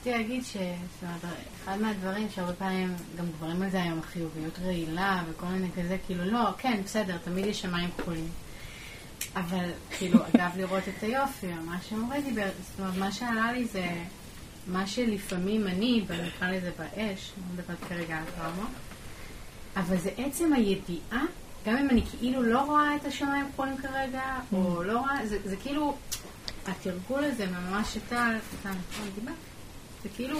רציתי להגיד שאחד מהדברים שהרבה פעמים גם דברים על זה היום, חיוביות רעילה וכל מיני כזה, כאילו לא, כן, בסדר, תמיד יש שמיים כחולים. אבל כאילו, אגב, לראות את היופי, מה שמורה דיבר, זאת אומרת, מה שעלה לי זה מה שלפעמים אני, נקרא לזה באש, אני לא מדברת כרגע על טראומה, אבל זה עצם הידיעה, גם אם אני כאילו לא רואה את השמיים כחולים כרגע, או לא רואה, זה, זה כאילו, התרגול הזה ממש טל, טל, דיבר, זה כאילו,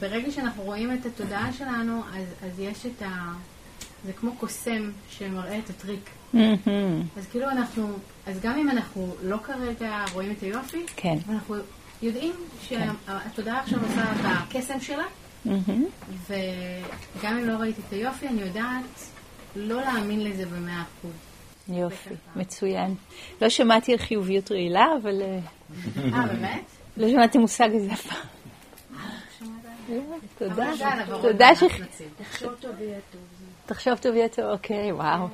ברגע שאנחנו רואים את התודעה שלנו, אז, אז יש את ה... זה כמו קוסם שמראה את הטריק. אז כאילו אנחנו, אז גם אם אנחנו לא כרגע רואים את היופי, כן. אנחנו יודעים שהתודעה עכשיו עושה את הקסם שלה, וגם אם לא ראיתי את היופי, אני יודעת לא להאמין לזה במאה אחוז. יופי, מצוין. לא שמעתי על חיוביות רעילה, אבל... אה, אה באמת? לא שמעתי מושג הזה אף פעם. תודה. תודה ש... תחשוב טוב יהיה טוב. תחשוב טוב יהיה טוב, אוקיי, וואו.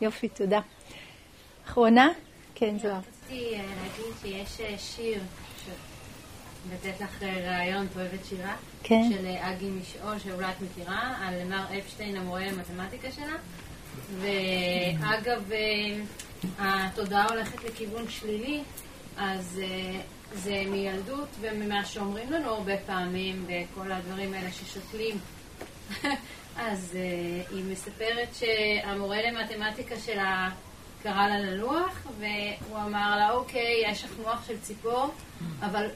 יופי, תודה. אחרונה? כן, זוהר. רציתי להגיד שיש שיר, לתת לך רעיון, את אוהבת שירה? כן. של אגי משעול, שאולי את מכירה, על מר אפשטיין, המורה למתמטיקה שלה. ואגב, התודעה הולכת לכיוון שלילי, אז זה מילדות וממה שאומרים לנו הרבה פעמים, וכל הדברים האלה ששותלים. אז היא מספרת שהמורה למתמטיקה שלה קרא לה ללוח, והוא אמר לה, אוקיי, יש לך מוח של ציפור, אבל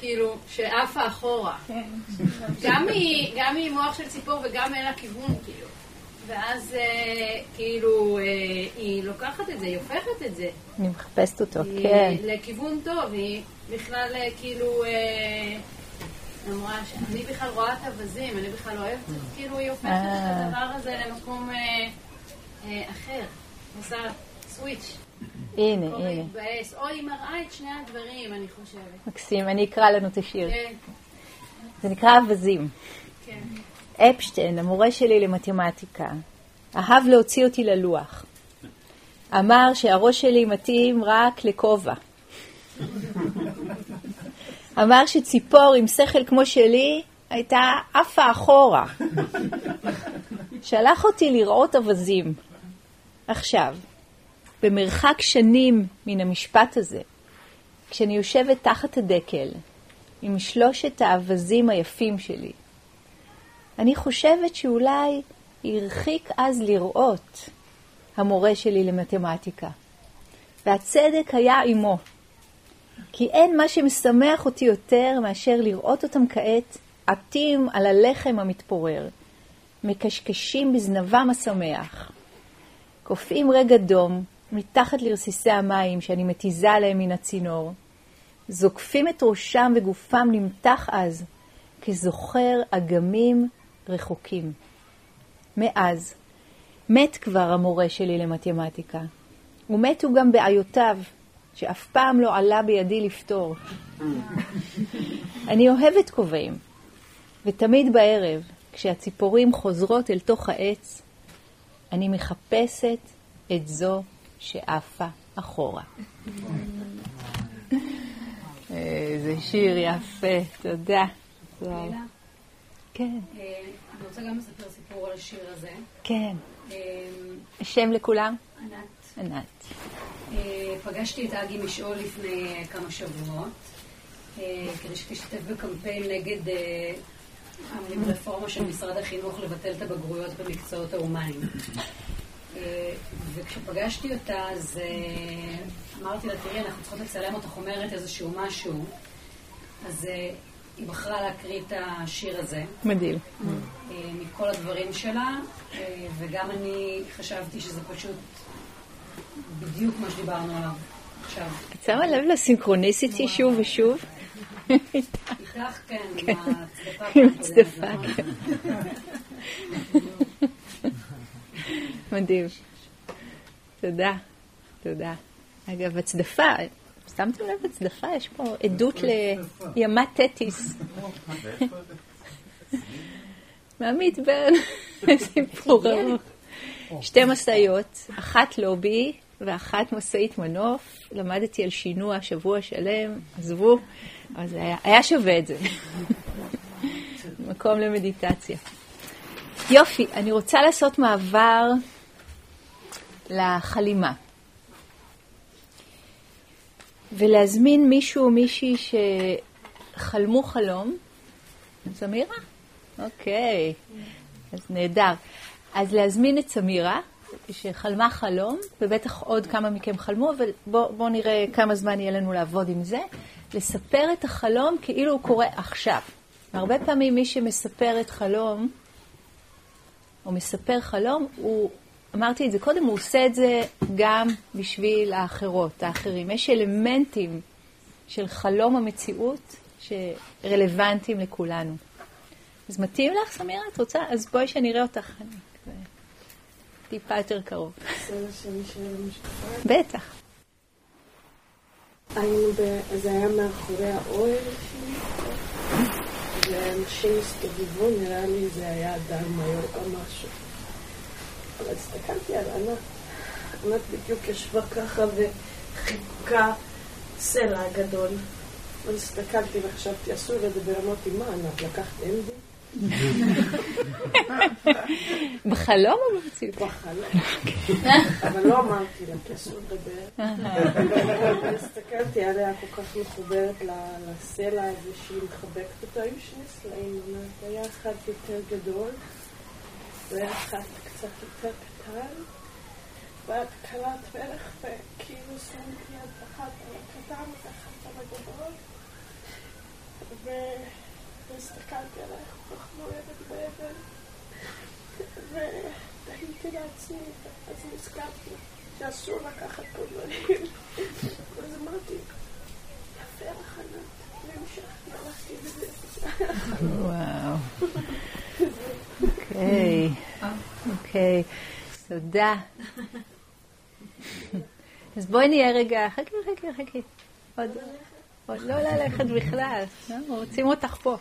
כאילו, שעפה אחורה. גם היא מוח של ציפור וגם אין לה כיוון, כאילו. ואז כאילו, היא לוקחת את זה, היא הופכת את זה. אני מחפשת אותו, כן. לכיוון טוב, היא בכלל כאילו... אמרה שאני בכלל רואה את אווזים, אני בכלל אוהבת, כאילו היא הופכת את הדבר הזה למקום אחר. עושה סוויץ'. הנה, הנה. להתבאס, או היא מראה את שני הדברים, אני חושבת. מקסים, אני אקרא לנו את השיר. כן. זה נקרא אווזים. כן. אפשטיין, המורה שלי למתמטיקה, אהב להוציא אותי ללוח. אמר שהראש שלי מתאים רק לכובע. אמר שציפור עם שכל כמו שלי הייתה עפה אחורה. שלח אותי לראות אווזים. עכשיו, במרחק שנים מן המשפט הזה, כשאני יושבת תחת הדקל עם שלושת האווזים היפים שלי, אני חושבת שאולי הרחיק אז לראות המורה שלי למתמטיקה, והצדק היה עמו. כי אין מה שמשמח אותי יותר מאשר לראות אותם כעת עטים על הלחם המתפורר, מקשקשים בזנבם השמח. קופאים רגע דום מתחת לרסיסי המים שאני מתיזה עליהם מן הצינור, זוקפים את ראשם וגופם נמתח אז, כזוכר אגמים רחוקים. מאז, מת כבר המורה שלי למתמטיקה, ומתו גם בעיותיו, שאף פעם לא עלה בידי לפתור. אני אוהבת כובעים, ותמיד בערב, כשהציפורים חוזרות אל תוך העץ, אני מחפשת את זו שעפה אחורה. איזה שיר יפה, תודה. כן. אני רוצה גם לספר סיפור על השיר הזה. כן. שם לכולם? ענת. ענת. פגשתי את אגי משעול לפני כמה שבועות, כדי שתשתתף בקמפיין נגד רפורמה של משרד החינוך לבטל את הבגרויות במקצועות ההומניים. וכשפגשתי אותה, אז אמרתי לה, תראי, אנחנו צריכות לצלם אותך אומרת איזשהו משהו. אז היא בחרה להקריא את השיר הזה. מדהים. מכל הדברים שלה, וגם אני חשבתי שזה פשוט בדיוק מה שדיברנו עליו עכשיו. את שמה לב לסינכרוניסיטי שוב ושוב? איתך כן, עם הצדפה. כן. מדהים. תודה, תודה. אגב, הצדפה, שמתם לב הצדפה? יש פה עדות לימת תטיס. מעמית בן, סיפור ארוך. שתי משאיות, אחת לובי ואחת משאית מנוף. למדתי על שינוע שבוע שלם, עזבו, אז היה, היה שווה את זה. מקום למדיטציה. יופי, אני רוצה לעשות מעבר לחלימה. ולהזמין מישהו או מישהי שחלמו חלום. סמירה? אוקיי, אז נהדר. אז להזמין את סמירה, שחלמה חלום, ובטח עוד כמה מכם חלמו, אבל בואו בוא נראה כמה זמן יהיה לנו לעבוד עם זה. לספר את החלום כאילו הוא קורה עכשיו. הרבה פעמים מי שמספר את חלום, או מספר חלום, הוא, אמרתי את זה קודם, הוא עושה את זה גם בשביל האחרות, האחרים. יש אלמנטים של חלום המציאות שרלוונטיים לכולנו. אז מתאים לך, סמירה? את רוצה? אז בואי שנראה אותך. טיפה יותר קרוב. בטח. היינו ב... זה היה מאחורי האוהל שלי, ואנשים הסתובבו, נראה לי זה היה דל מיור או משהו. אבל הסתכלתי על ענת, ענת בדיוק ישבה ככה וחיבקה סלע גדול. והסתכלתי וחשבתי, אסור לדבר, אמרתי, מה ענת, לקחת אמדי? בחלום או במציאות? בחלום. אבל לא אמרתי לה, כי אסור לדבר. הסתכלתי עליה כל כך מחוברת לסלע הזה שהיא מחבקת אותו. היו שני סלעים, היה אחד יותר גדול, והיה אחד קצת יותר קטן. ואת קלט מלך וכאילו שמתי יד אחת על הקטן ואחת על הגדול. והסתכלתי עלייך כך מאוהבת באבן, ותהיתי לעצמי, אז נזכרתי שאסור לקחת פה דברים. אז אמרתי, יפה ענת, והמשכתי, הלכתי לזה. וואו. אוקיי, אוקיי, תודה. אז בואי נהיה רגע, חכי, חכי, חכי. עוד, עוד לא ללכת בכלל, לא, רוצים אותך פה.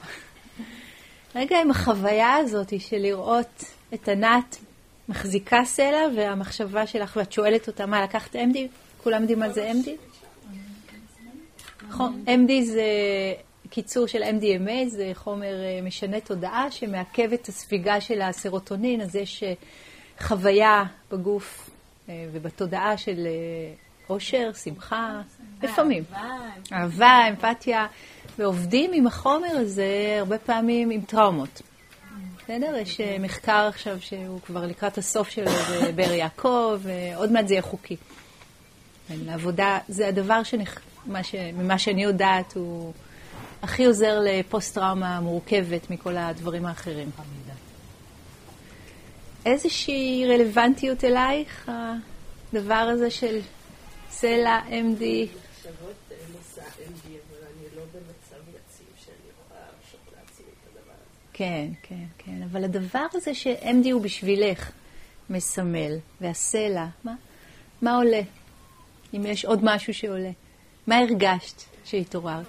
רגע עם החוויה הזאת של לראות את ענת מחזיקה סלע והמחשבה שלך, ואת שואלת אותה, מה, לקחת MD? כולם יודעים מה זה MD? נכון, MD זה קיצור של MDMA, זה חומר משנה תודעה שמעכב את הספיגה של הסרוטונין, אז יש חוויה בגוף ובתודעה של אושר, שמחה, לפעמים. אהבה, אמפתיה. ועובדים עם החומר הזה הרבה פעמים עם טראומות. בסדר? יש מחקר עכשיו שהוא כבר לקראת הסוף שלו בבאר יעקב, ועוד מעט זה יהיה חוקי. לעבודה, זה הדבר שנכ... ש... ממה שאני יודעת, הוא הכי עוזר לפוסט-טראומה מורכבת מכל הדברים האחרים. איזושהי רלוונטיות אלייך, הדבר הזה של סלע, MD? כן, כן, כן. אבל הדבר הזה ש-MD הוא בשבילך מסמל, והסלע, מה, מה עולה? אם יש עוד משהו שעולה. מה הרגשת שהתעוררת?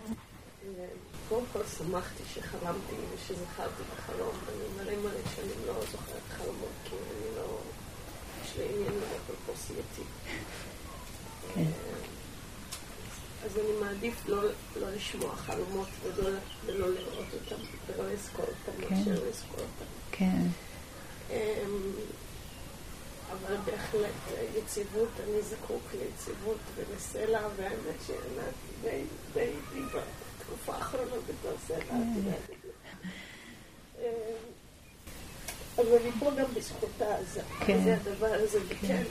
קודם כל שמחתי שחלמתי ושזכרתי בחלום. אני מלא מלא שנים לא זוכרת חלומות, כי אני לא... יש לי עניין מאוד פרסייתי. כן. אז אני מעדיף לא, לא לשמוע חלומות ולא, ולא לראות אותם ולא לזכור אותם, כן. מאשר לזכור אותם. כן. אמ, אבל בהחלט יציבות, אני זקוק ליציבות ולסלע, והאמת שעינת די, די, די בתקופה האחרונה בתור סלע, כן. אמ, אבל אני פה גם בזכותה, כן. זה הדבר הזה, וכן.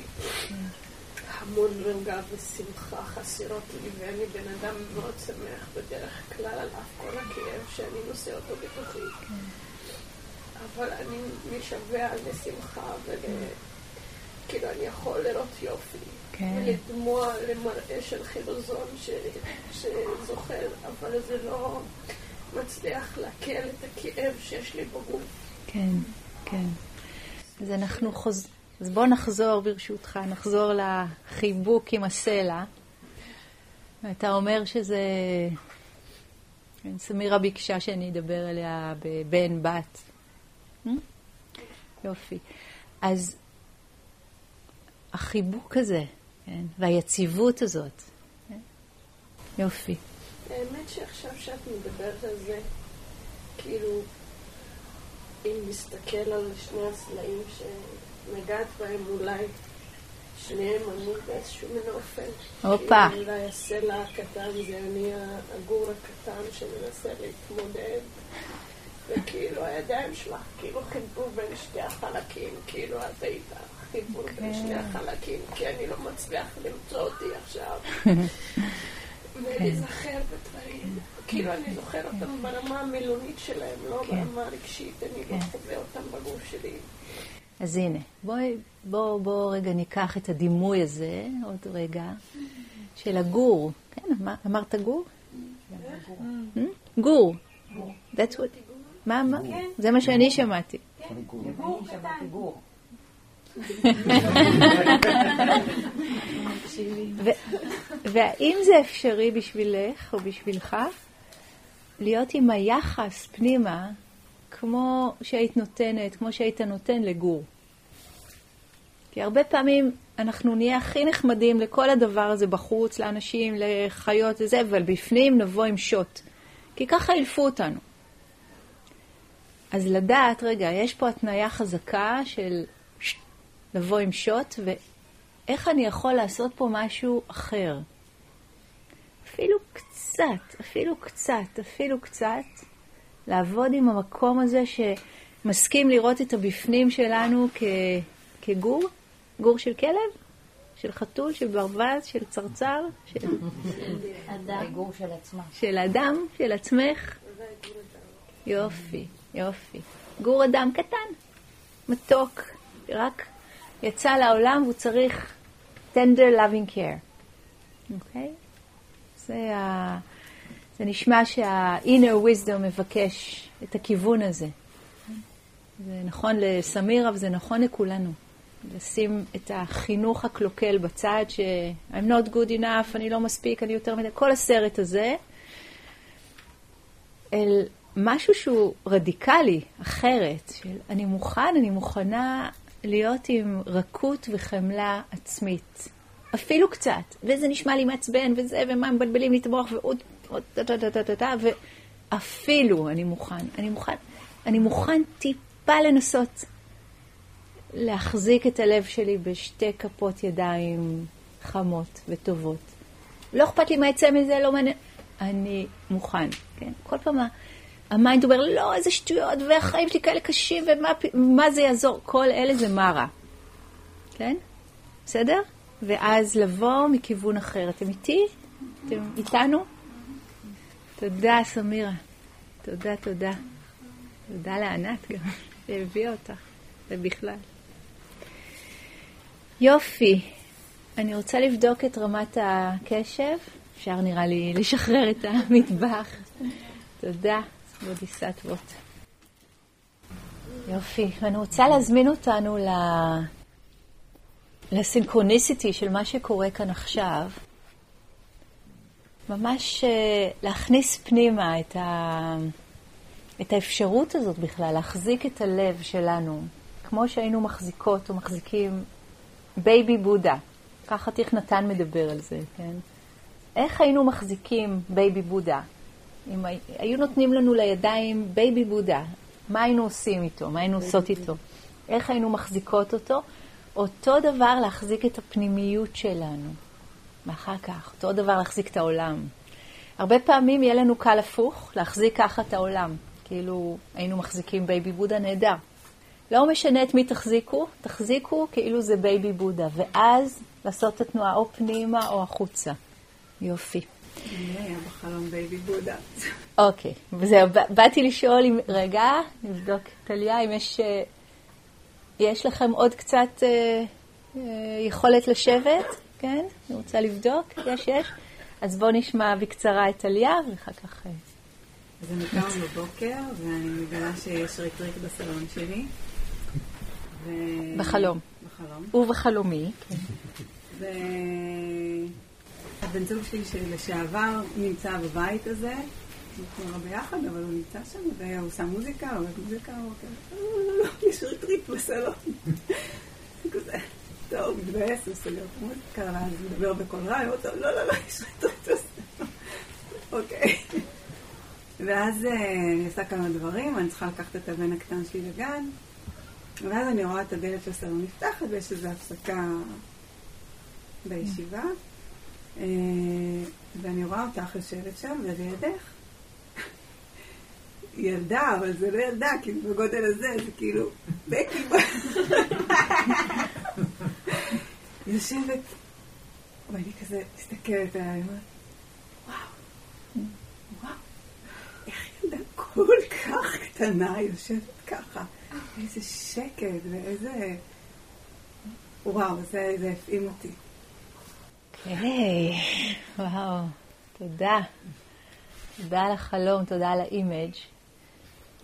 המון רגע ושמחה חסרות לי, ואני בן אדם מאוד שמח בדרך כלל על אף כל הכאב שאני נושא אותו בתוכי. כן. אבל אני משווע לשמחה ול... כאילו, אני יכול לראות יופי. כן. ולדמוע למראה של חילוזון ש... שזוכר, אבל זה לא מצליח לעכל את הכאב שיש לי בגוף. כן, כן. אז אנחנו חוזרים. אז בואו נחזור ברשותך, נחזור לחיבוק עם הסלע. אתה אומר שזה... כן, סמירה ביקשה שאני אדבר אליה בבן בת. Hmm? יופי. אז החיבוק הזה, כן, והיציבות הזאת, כן? יופי. האמת שעכשיו שאת מדברת על זה, כאילו, אם נסתכל על שני הסלעים שנגעת בהם, אולי שניהם ענו באיזשהו מיני אופן. הופה. אולי הסלע הקטן זה אני הגור הקטן שמנסה להתמודד. וכאילו הידיים שלך כאילו חיברו בין שתי החלקים, כאילו את היית חיבור בין שני החלקים, כי אני לא מצליח למצוא אותי עכשיו. ולהיזכר בדברים. כאילו אני זוכר אותם ברמה המילונית שלהם, לא ברמה הרגשית, אני לא חווה אותם בגוף שלי. אז הנה, בואי, בוא, בוא רגע ניקח את הדימוי הזה, עוד רגע, של הגור. כן, אמר- אמרת גור? Hmm? גור. That's what... מה, מה? זה מה שאני שמעתי. ו- והאם זה אפשרי בשבילך או בשבילך להיות עם היחס פנימה כמו שהיית נותנת, כמו שהיית נותן לגור? כי הרבה פעמים אנחנו נהיה הכי נחמדים לכל הדבר הזה בחוץ, לאנשים, לחיות וזה, אבל בפנים נבוא עם שוט. כי ככה אילפו אותנו. אז לדעת, רגע, יש פה התניה חזקה של לבוא עם שוט, ואיך אני יכול לעשות פה משהו אחר? אפילו קצת, אפילו קצת, אפילו קצת, לעבוד עם המקום הזה שמסכים לראות את הבפנים שלנו כ... כגור, גור של כלב, של חתול, של ברווז, של צרצר, של, הגור של עצמה. של אדם, של עצמך. יופי, יופי. גור אדם קטן, מתוק, רק יצא לעולם והוא צריך tender loving care. אוקיי? זה, ה... זה נשמע שה-inner wisdom מבקש את הכיוון הזה. זה נכון לסמירה וזה נכון לכולנו. לשים את החינוך הקלוקל בצד, ש- I'm not good enough, אני לא מספיק, אני יותר מדי, כל הסרט הזה, אל משהו שהוא רדיקלי, אחרת, של אני מוכן, אני מוכנה להיות עם רכות וחמלה עצמית. אפילו קצת, וזה נשמע לי מעצבן, וזה, ומה מבלבלים לי את המוח, ועוד, עוד, טה, טה, טה, טה, טה, טה, ואפילו אני מוכן, אני מוכן, אני מוכן טיפה לנסות להחזיק את הלב שלי בשתי כפות ידיים חמות וטובות. לא אכפת לי מה יצא מזה, לא מעניין. אני מוכן, כן? כל פעם ה mind אומר, לא, איזה שטויות, והחיים שלי כאלה קשים, ומה מה זה יעזור? כל אלה זה מרה, כן? בסדר? ואז לבוא מכיוון אחר. אתם איתי? אתם איתנו? תודה, סמירה. תודה, תודה. תודה לענת גם, שהביאה אותך, ובכלל. יופי. אני רוצה לבדוק את רמת הקשב. אפשר נראה לי לשחרר את המטבח. תודה, בודיסטוות. יופי. ואני רוצה להזמין אותנו ל... ל synchronicity של מה שקורה כאן עכשיו. ממש אה, להכניס פנימה את, ה... את האפשרות הזאת בכלל, להחזיק את הלב שלנו, כמו שהיינו מחזיקות או מחזיקים baby Buddha. ככה תיך נתן מדבר על זה, כן? איך היינו מחזיקים baby Buddha? אם הי- היו נותנים לנו לידיים baby Buddha, מה היינו עושים איתו? מה היינו עושות איתו? איך היינו מחזיקות אותו? אותו דבר להחזיק את הפנימיות שלנו. ואחר כך, אותו דבר להחזיק את העולם. הרבה פעמים יהיה לנו קל הפוך, להחזיק ככה את העולם. כאילו היינו מחזיקים baby Buddha נהדר. לא משנה את מי תחזיקו, תחזיקו כאילו זה baby Buddha, ואז לעשות את התנועה או פנימה או החוצה. יופי. אוקיי, וזהו, באתי לשאול אם, רגע, נבדוק, טליה, אם יש, אה, יש לכם עוד קצת אה, אה, יכולת לשבת, כן? אני רוצה לבדוק, יש, יש. אז בואו נשמע בקצרה את טליה, ואחר כך... אז אני קמה בבוקר, ואני מגלה שיש ריטריק בסלון שלי. ו... בחלום. בחלום. ובחלומי, כן. והבן זוג שלי שלשעבר נמצא בבית הזה, אנחנו לא ביחד, אבל הוא נמצא שם, והוא שם מוזיקה, הוא אוהב מוזיקה, הוא כזה, לא, לא, לא, יש ריטריט בסלון. כזה, טוב, מתבאס, הוא סוגר את המוזיקה, ואז מדבר בקול רע, הוא אומר, לא, לא, לא, יש ריטריט בסלון. אוקיי. ואז אה, אני עושה כמה דברים, אני צריכה לקחת את הבן הקטן שלי לגן, ואז אני רואה את הדלת של הסלון נפתחת ויש איזו הפסקה בישיבה, ואני רואה אותך יושבת שם, ולידך. ילדה, אבל זה לא ילדה, כי בגודל הזה זה כאילו, בקי יושבת, ואני כזה מסתכלת עליי, אומרת, וואו, וואו, איך ילדה כל כך קטנה יושבת ככה, איזה שקט ואיזה... וואו, זה הפעים אותי. אוקיי, וואו, תודה. תודה על החלום, תודה על האימג'.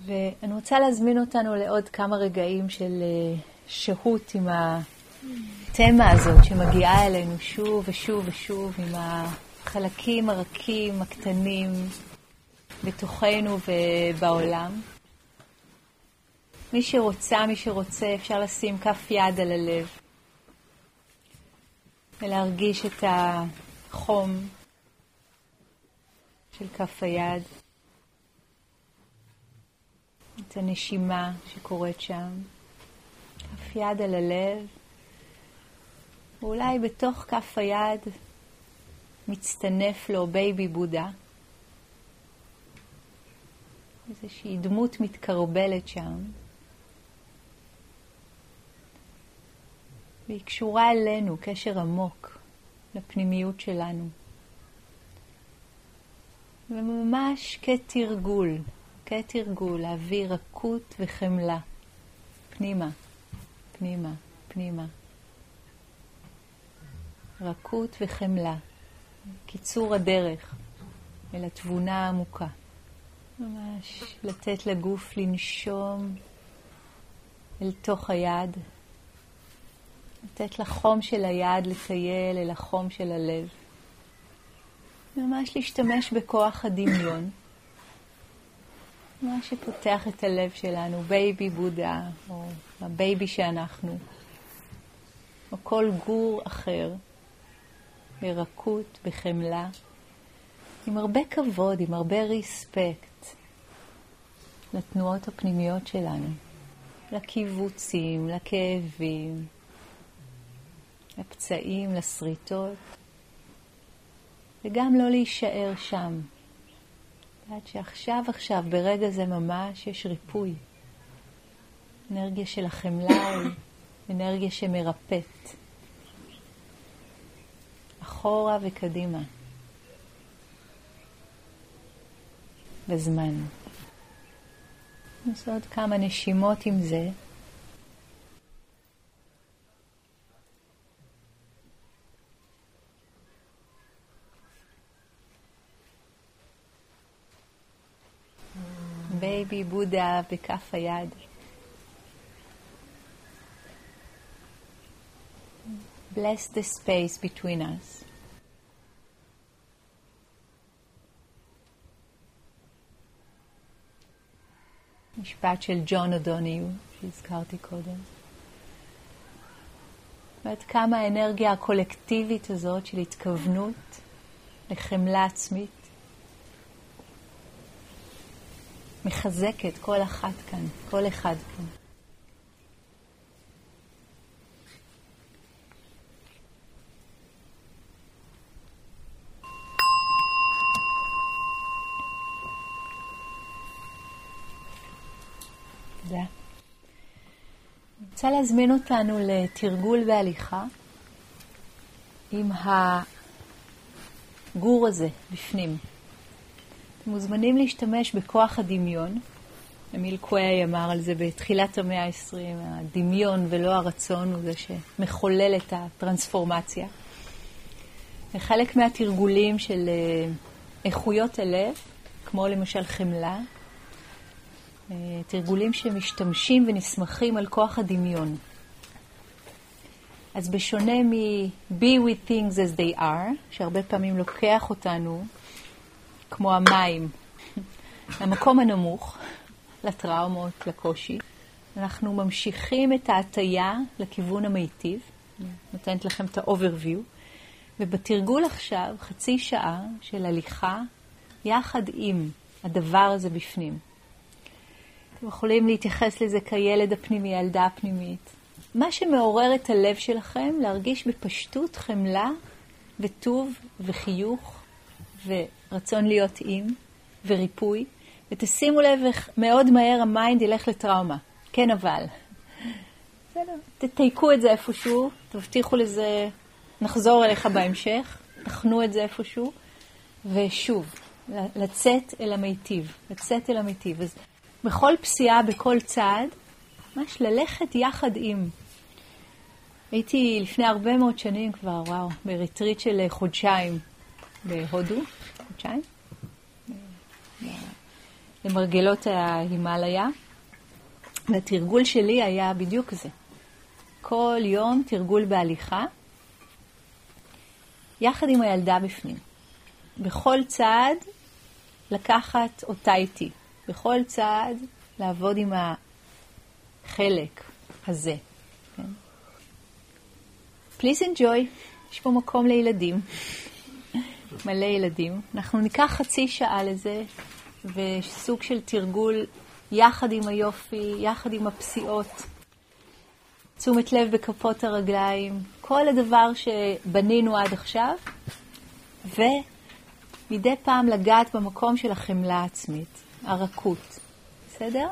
ואני רוצה להזמין אותנו לעוד כמה רגעים של אה, שהות עם התמה הזאת שמגיעה אלינו שוב ושוב ושוב, עם החלקים הרכים, הקטנים, בתוכנו ובעולם. מי שרוצה, מי שרוצה, אפשר לשים כף יד על הלב ולהרגיש את החום של כף היד. את הנשימה שקורית שם, כף יד על הלב, ואולי בתוך כף היד מצטנף לו baby Buddha, איזושהי דמות מתקרבלת שם, והיא קשורה אלינו, קשר עמוק לפנימיות שלנו. וממש כתרגול, כתרגול, להביא רכות וחמלה פנימה, פנימה, פנימה. רכות וחמלה, קיצור הדרך אל התבונה העמוקה. ממש לתת לגוף לנשום אל תוך היד, לתת לחום של היד לטייל אל החום של הלב. ממש להשתמש בכוח הדמיון. מה שפותח את הלב שלנו, baby Buddha, או ה baby שאנחנו, או כל גור אחר, ברכות, בחמלה, עם הרבה כבוד, עם הרבה ריספקט לתנועות הפנימיות שלנו, לקיבוצים, לכאבים, לפצעים, לשריטות, וגם לא להישאר שם. עד שעכשיו עכשיו, ברגע זה ממש, יש ריפוי. אנרגיה של החמלה היא אנרגיה שמרפאת. אחורה וקדימה. בזמן. נעשה עוד כמה נשימות עם זה. baby Buddha בכף היד. Bless the space between us. משפט של ג'ון או'דונהיו, שהזכרתי קודם. ועד כמה האנרגיה הקולקטיבית הזאת של התכוונות לחמלה עצמית מחזקת כל אחת כאן, כל אחד כאן. תודה. אני רוצה להזמין אותנו לתרגול בהליכה עם הגור הזה בפנים. מוזמנים להשתמש בכוח הדמיון. אמיל קוואי אמר על זה בתחילת המאה ה-20, הדמיון ולא הרצון הוא זה שמחולל את הטרנספורמציה. וחלק מהתרגולים של אה, איכויות הלב, כמו למשל חמלה, אה, תרגולים שמשתמשים ונסמכים על כוח הדמיון. אז בשונה מ-be with things as they are, שהרבה פעמים לוקח אותנו כמו המים, למקום הנמוך, לטראומות, לקושי. אנחנו ממשיכים את ההטייה לכיוון המיטיב, נותנת לכם את ה-overview, ובתרגול עכשיו, חצי שעה של הליכה יחד עם הדבר הזה בפנים. אתם יכולים להתייחס לזה כילד הפנימי, הילדה הפנימית. מה שמעורר את הלב שלכם, להרגיש בפשטות חמלה וטוב וחיוך ורצון להיות עם וריפוי. ותשימו לב איך מאוד מהר ה mind ילך לטראומה. כן, אבל. בסדר, תתייקו את זה איפשהו, תבטיחו לזה, נחזור אליך בהמשך, תחנו את זה איפשהו, ושוב, לצאת אל המיטיב, לצאת אל המיטיב. אז בכל פסיעה, בכל צעד, ממש ללכת יחד עם. הייתי לפני הרבה מאוד שנים כבר, וואו, בריטריט של חודשיים בהודו, חודשיים, למרגלות ההימאליה, והתרגול שלי היה בדיוק זה. כל יום תרגול בהליכה, יחד עם הילדה בפנים. בכל צעד לקחת אותה איתי. בכל צעד לעבוד עם החלק הזה. כן? Please enjoy, יש פה מקום לילדים, מלא ילדים. אנחנו ניקח חצי שעה לזה, וסוג של תרגול יחד עם היופי, יחד עם הפסיעות. תשומת לב בכפות הרגליים, כל הדבר שבנינו עד עכשיו, ומדי פעם לגעת במקום של החמלה העצמית, הרכות. בסדר?